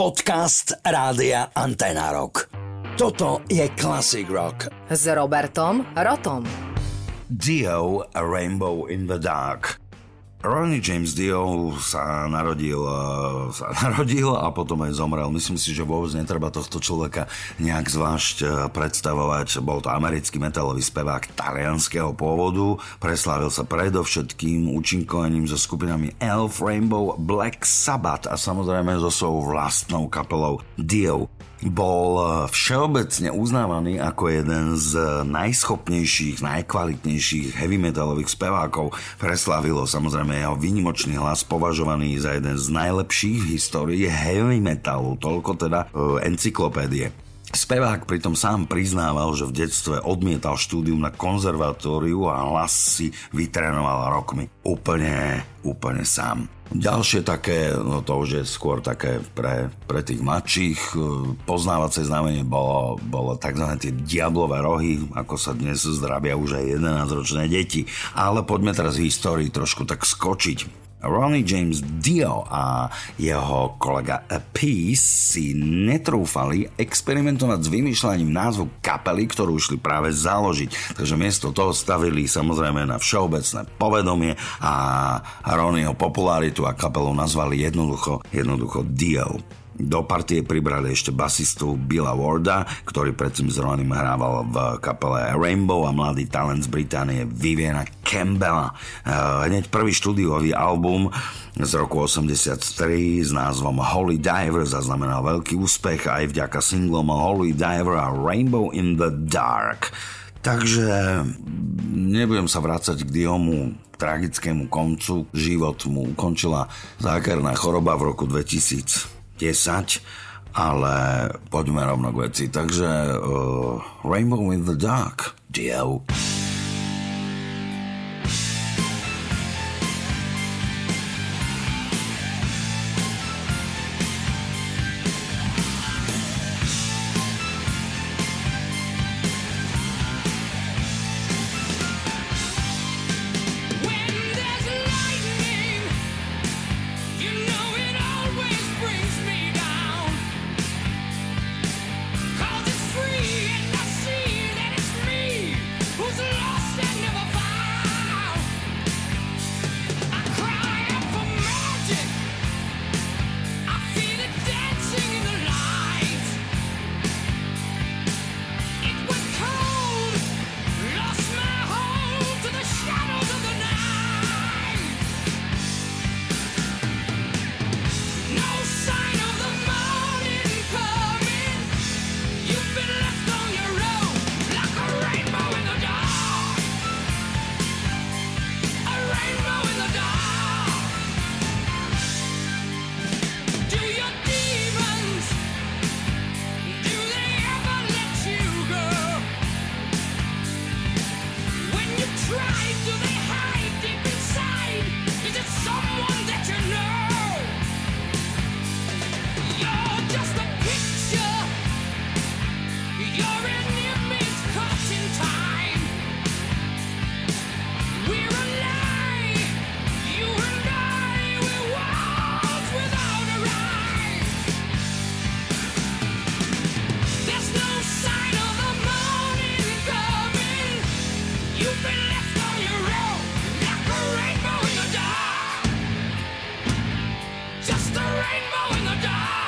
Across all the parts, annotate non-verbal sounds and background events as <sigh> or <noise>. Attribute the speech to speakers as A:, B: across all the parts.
A: Podcast Rádia Antena Rock. Toto je Classic Rock.
B: S Robertom Rotom.
C: Dio A Rainbow in the Dark. Ronnie James Dio sa narodil, eh, sa <laughs> narodil a potom aj zomrel. Myslím si, že vôbec netreba tohto človeka nejak zvlášť eh, predstavovať. Bol to americký metalový spevák talianského pôvodu. Preslávil sa predovšetkým účinkovaním so skupinami Elf, Rainbow, Black Sabbath a samozrejme so svojou vlastnou kapelou Dio bol eh, všeobecne uznávaný ako jeden z najschopnejších, najkvalitnejších heavy metalových spevákov. Preslavilo samozrejme jeho výnimočný hlas považovaný za jeden z najlepších v histórii heavy metalu, toľko teda uh, encyklopédie. Spevák pritom sám priznával, že v detstve odmietal štúdium na konzervatóriu a hlas si vytrénoval rokmi. Úplne, úplne sám. Ďalšie také, no to už je skôr také pre, pre tých mladších, e, poznávacie znamenie bolo, bolo tzv. tie diablové rohy, ako sa dnes zdravia už aj 11-ročné deti. Ale poďme teraz v histórii trošku tak skočiť. Ronnie James Dio a jeho kolega Peace si netrúfali experimentovať s vymýšľaním názvu kapely, ktorú išli práve založiť. Takže miesto toho stavili samozrejme na všeobecné povedomie a Ronnieho popularitu a kapelu nazvali jednoducho, jednoducho Dio. Do partie pribrali ešte basistu Billa Warda, ktorý predtým s Ronim hrával v kapele Rainbow a mladý talent z Británie Viviana Campbella. Eh, hneď prvý štúdiový album z roku 83 s názvom Holy Diver zaznamenal veľký úspech aj vďaka singlom Holy Diver a Rainbow in the Dark. Takže nebudem sa vrácať k Diomu tragickému koncu. Život mu ukončila zákerná choroba v roku 2000 10, ale poďme rovno k veci. Takže uh, Rainbow in the Dark, Dio.
D: Just a rainbow in the dark.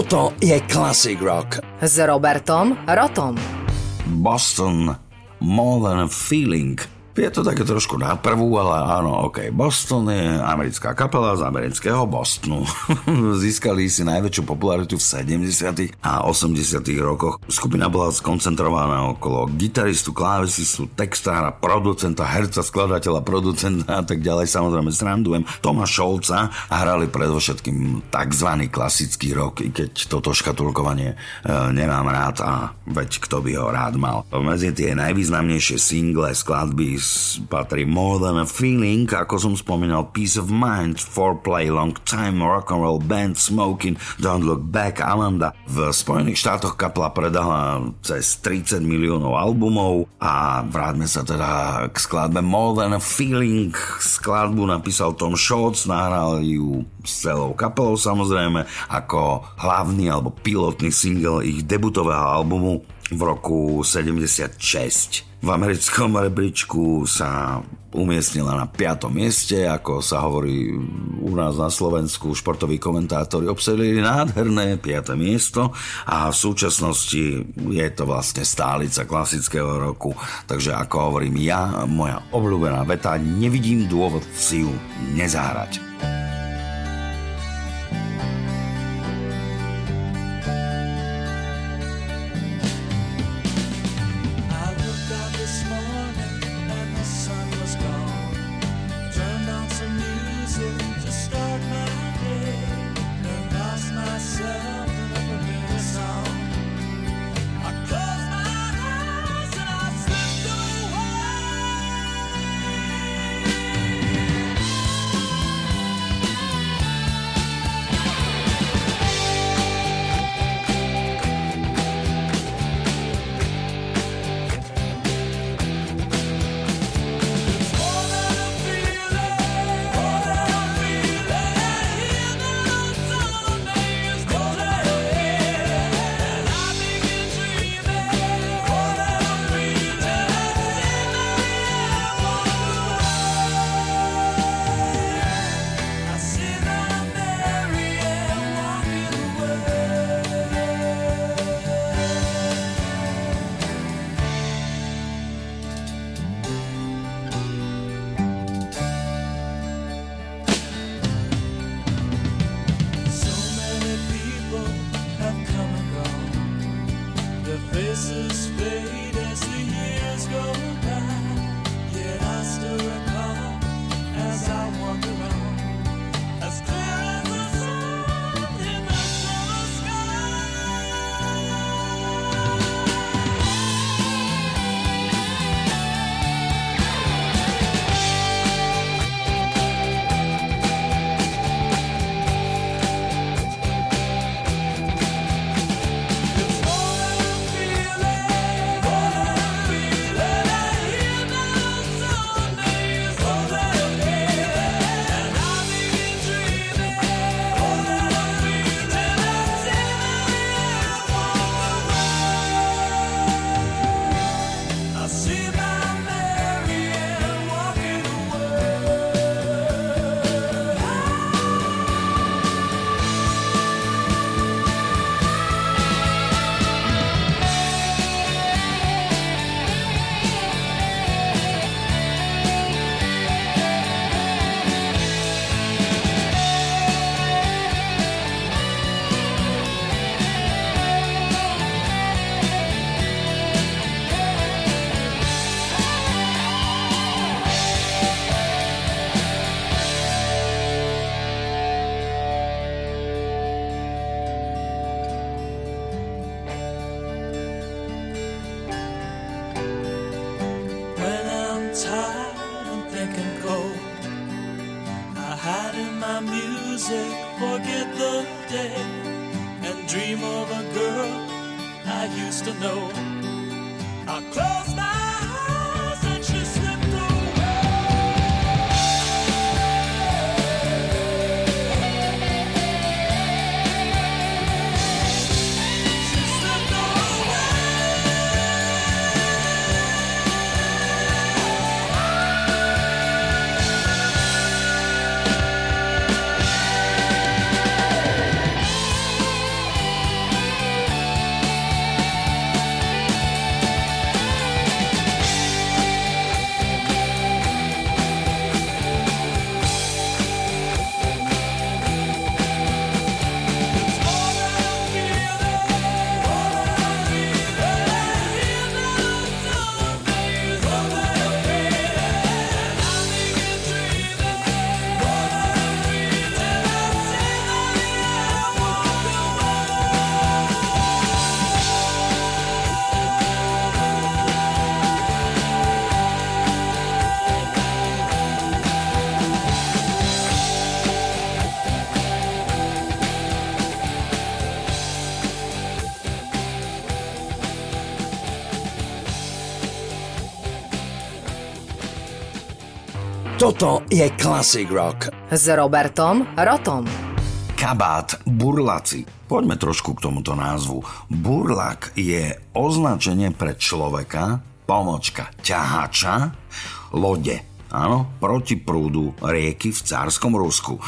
A: Toto je Classic Rock.
B: S Robertom Rotom.
C: Boston More Than a Feeling je to také trošku na prvú, ale áno, ok. Boston je americká kapela z amerického Bostonu. <laughs> Získali si najväčšiu popularitu v 70. a 80. rokoch. Skupina bola skoncentrovaná okolo gitaristu, klávesistu, textára, producenta, herca, skladateľa, producenta a tak ďalej. Samozrejme srandujem Toma Šolca a hrali predovšetkým tzv. klasický rok, i keď toto škatulkovanie e, nemám rád a veď kto by ho rád mal. Medzi tie najvýznamnejšie single, skladby patrí More Than a Feeling, ako som spomínal, Peace of Mind, Foreplay, Long Time, Rock and Roll Band, Smoking, Don't Look Back, Alanda. V Spojených štátoch kapla predala cez 30 miliónov albumov a vráťme sa teda k skladbe More Than a Feeling. Skladbu napísal Tom Scholz, nahral ju s celou kapelou samozrejme ako hlavný alebo pilotný single ich debutového albumu v roku 76. V americkom rebríčku sa umiestnila na 5. mieste, ako sa hovorí u nás na Slovensku, športoví komentátori obsadili nádherné 5. miesto a v súčasnosti je to vlastne stálica klasického roku, takže ako hovorím ja, moja obľúbená veta, nevidím dôvod si ju nezahrať.
A: Toto je Classic Rock.
B: S Robertom Rotom.
C: Kabát burlaci. Poďme trošku k tomuto názvu. Burlak je označenie pre človeka, pomočka ťahača, lode Áno, proti prúdu rieky v cárskom Rusku. E,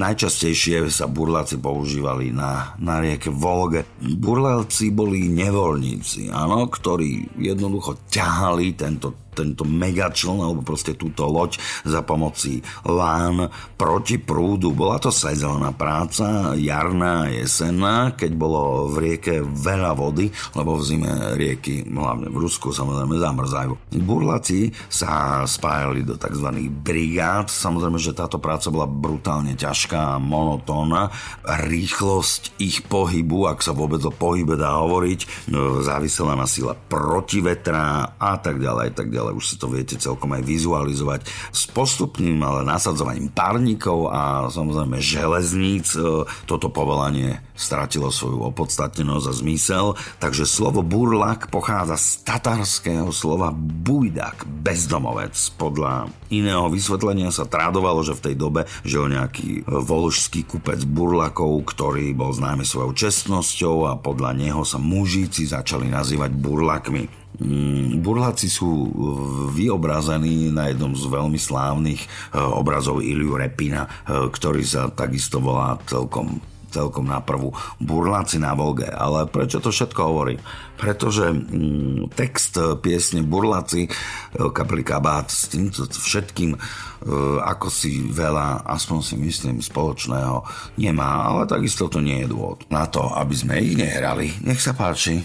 C: najčastejšie sa burláci používali na, na rieke Volge. Burláci boli nevoľníci, áno, ktorí jednoducho ťahali tento tento megačln alebo proste túto loď za pomoci lán proti prúdu. Bola to sezónna práca, jarná, jesenná, keď bolo v rieke veľa vody, lebo v zime rieky, hlavne v Rusku, samozrejme zamrzajú. Burlaci sa spájali do tzv. brigád. Samozrejme, že táto práca bola brutálne ťažká, monotónna. Rýchlosť ich pohybu, ak sa vôbec o pohybe dá hovoriť, závisela na sile protivetra a tak ďalej, tak ďalej ale už si to viete celkom aj vizualizovať s postupným ale nasadzovaním párnikov a samozrejme železníc. E, toto povolanie stratilo svoju opodstatnenosť a zmysel, takže slovo burlak pochádza z tatarského slova bujdak, bezdomovec. Podľa iného vysvetlenia sa trádovalo, že v tej dobe žil nejaký volužský kupec burlakov, ktorý bol známy svojou čestnosťou a podľa neho sa mužíci začali nazývať burlakmi. Mm, burláci sú vyobrazení na jednom z veľmi slávnych eh, obrazov Iliu Repina, eh, ktorý sa takisto volá celkom celkom na prvú burláci na Volge. Ale prečo to všetko hovorí? Pretože mm, text piesne Burláci eh, kapely Kabát s týmto všetkým e, ako si veľa, aspoň si myslím, spoločného nemá, ale takisto to nie je dôvod na to, aby sme ich nehrali. Nech sa páči.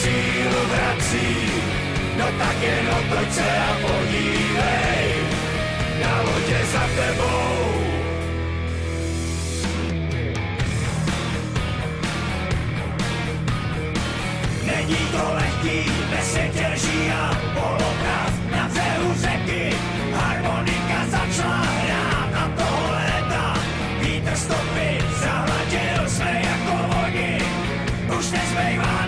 D: sílu vrací. No tak jen otoč se a podívej na lodě za tebou. Není to lehký, ve světě lží a poloprav na břehu řeky. Harmonika začala hrát a to léta vítr stopy už nezbývá nám tolik sil, když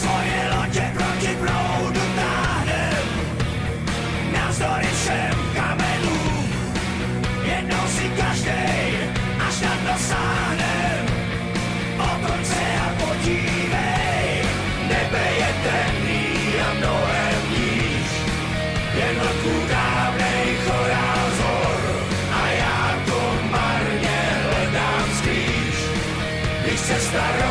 D: svoje lodě proti proudu táhnem. Navzdory všem kamenům, jednou si každej, až tam dosáhnem. Otoč se a podívej, nebe je temný a mnohem níž, jen dávnej chorál a já to marně hledám když cesta rovná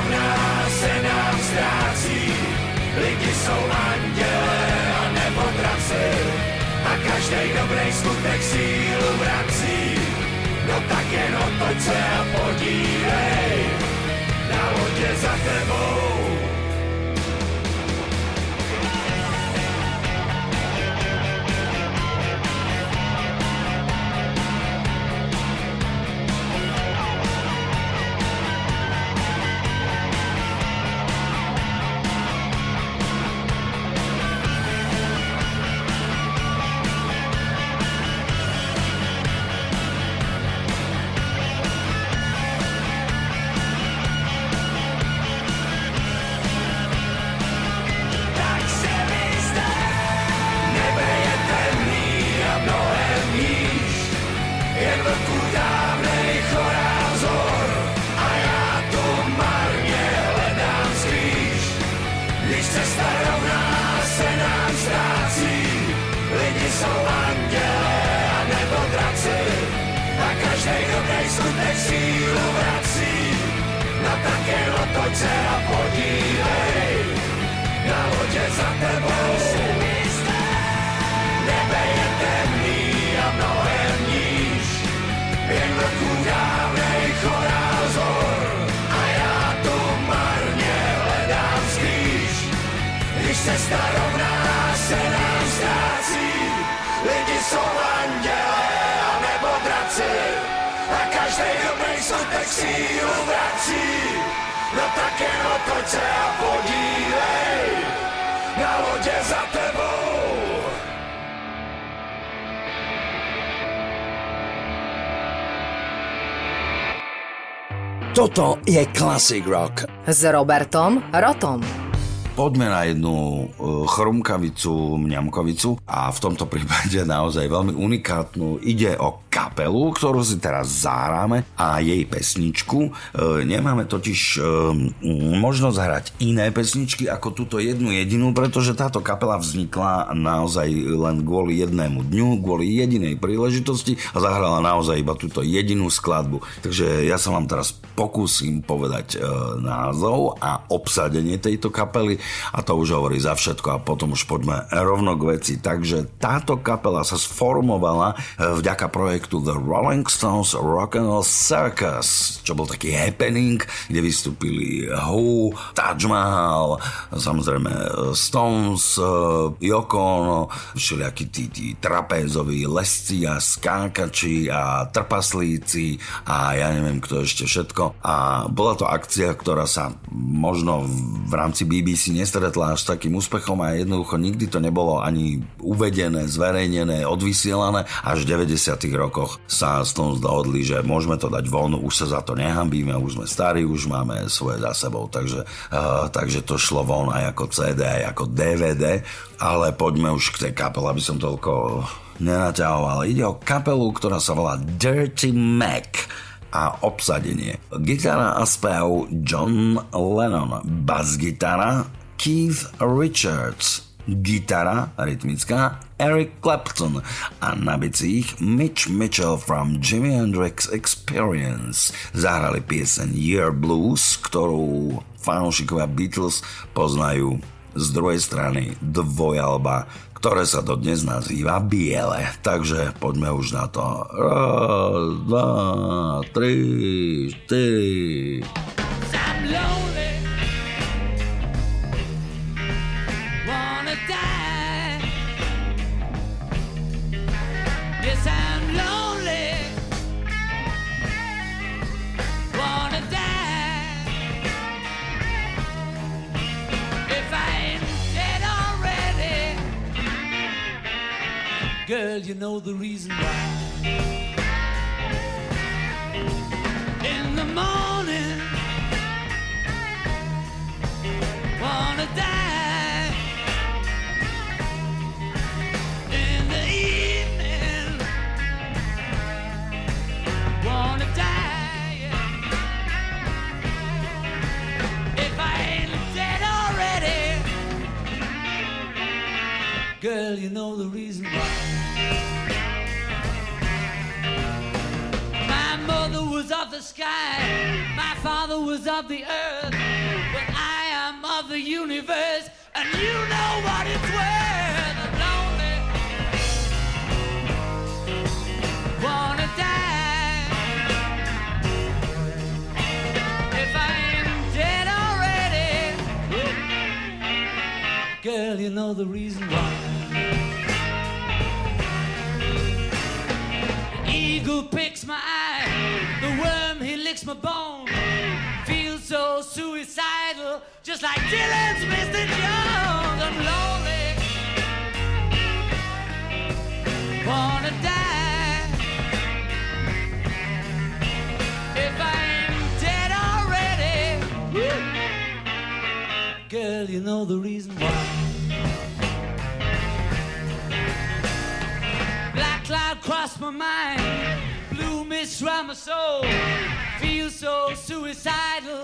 D: a každý dobrý skutek sílu vrací. No tak jen otoč se a podívej na lodě za tebou. Skutek sílu vrací. No tak jen otoč se a podívej na lodě za tebou.
A: Toto je Classic Rock.
B: S Robertom Rotom.
C: Poďme na jednu uh, chrumkavicu, mňamkovicu a v tomto prípade naozaj veľmi unikátnu. Ide o kapelu, ktorú si teraz zahráme a jej pesničku. Uh, nemáme totiž uh, možnosť hrať iné pesničky ako túto jednu jedinú, pretože táto kapela vznikla naozaj len kvôli jednému dňu, kvôli jedinej príležitosti a zahrala naozaj iba túto jedinú skladbu. Takže ja sa vám teraz pokúsim povedať názov a obsadenie tejto kapely a to už hovorí za všetko a potom už poďme rovno k veci. Takže táto kapela sa sformovala vďaka projektu The Rolling Stones Rock and Roll Circus, čo bol taký happening, kde vystúpili Who, Taj Mahal, samozrejme eh, Stones, eh, Yoko Ono, všelijakí tí, tí trapézoví lesci a skákači a trpaslíci a ja neviem kto ešte všetko. A bola to akcia, ktorá sa možno v rámci BBC nestretla až takým úspechom a jednoducho nikdy to nebolo ani uvedené, zverejnené, odvysielané. Až v 90. rokoch sa s tom dohodli, že môžeme to dať von, už sa za to nehambíme, už sme starí, už máme svoje za sebou, takže, uh, takže to šlo von aj ako CD, aj ako DVD, ale poďme už k tej kapele, aby som toľko nenaťahoval. Ide o kapelu, ktorá sa volá Dirty Mac a obsadenie. Gitara a spev John Lennon, bas-gitara Keith Richards, gitara rytmická Eric Clapton a na bicích Mitch Mitchell from Jimi Hendrix Experience. Zahrali pieseň Year Blues, ktorú fanúšikovia Beatles poznajú z druhej strany dvojalba, ktoré sa dodnes nazýva Biele. Takže poďme už na to. Raz, dva, tri, štyri.
E: Girl, you know the reason why. You know the reason why. eagle picks my eye, the worm he licks my bone. Feel so suicidal, just like Dylan's Mr. Jones. I'm lonely, wanna die. If I ain't dead already, girl, you know the reason why. Crossed my mind, blue mist round my soul. Feel so suicidal,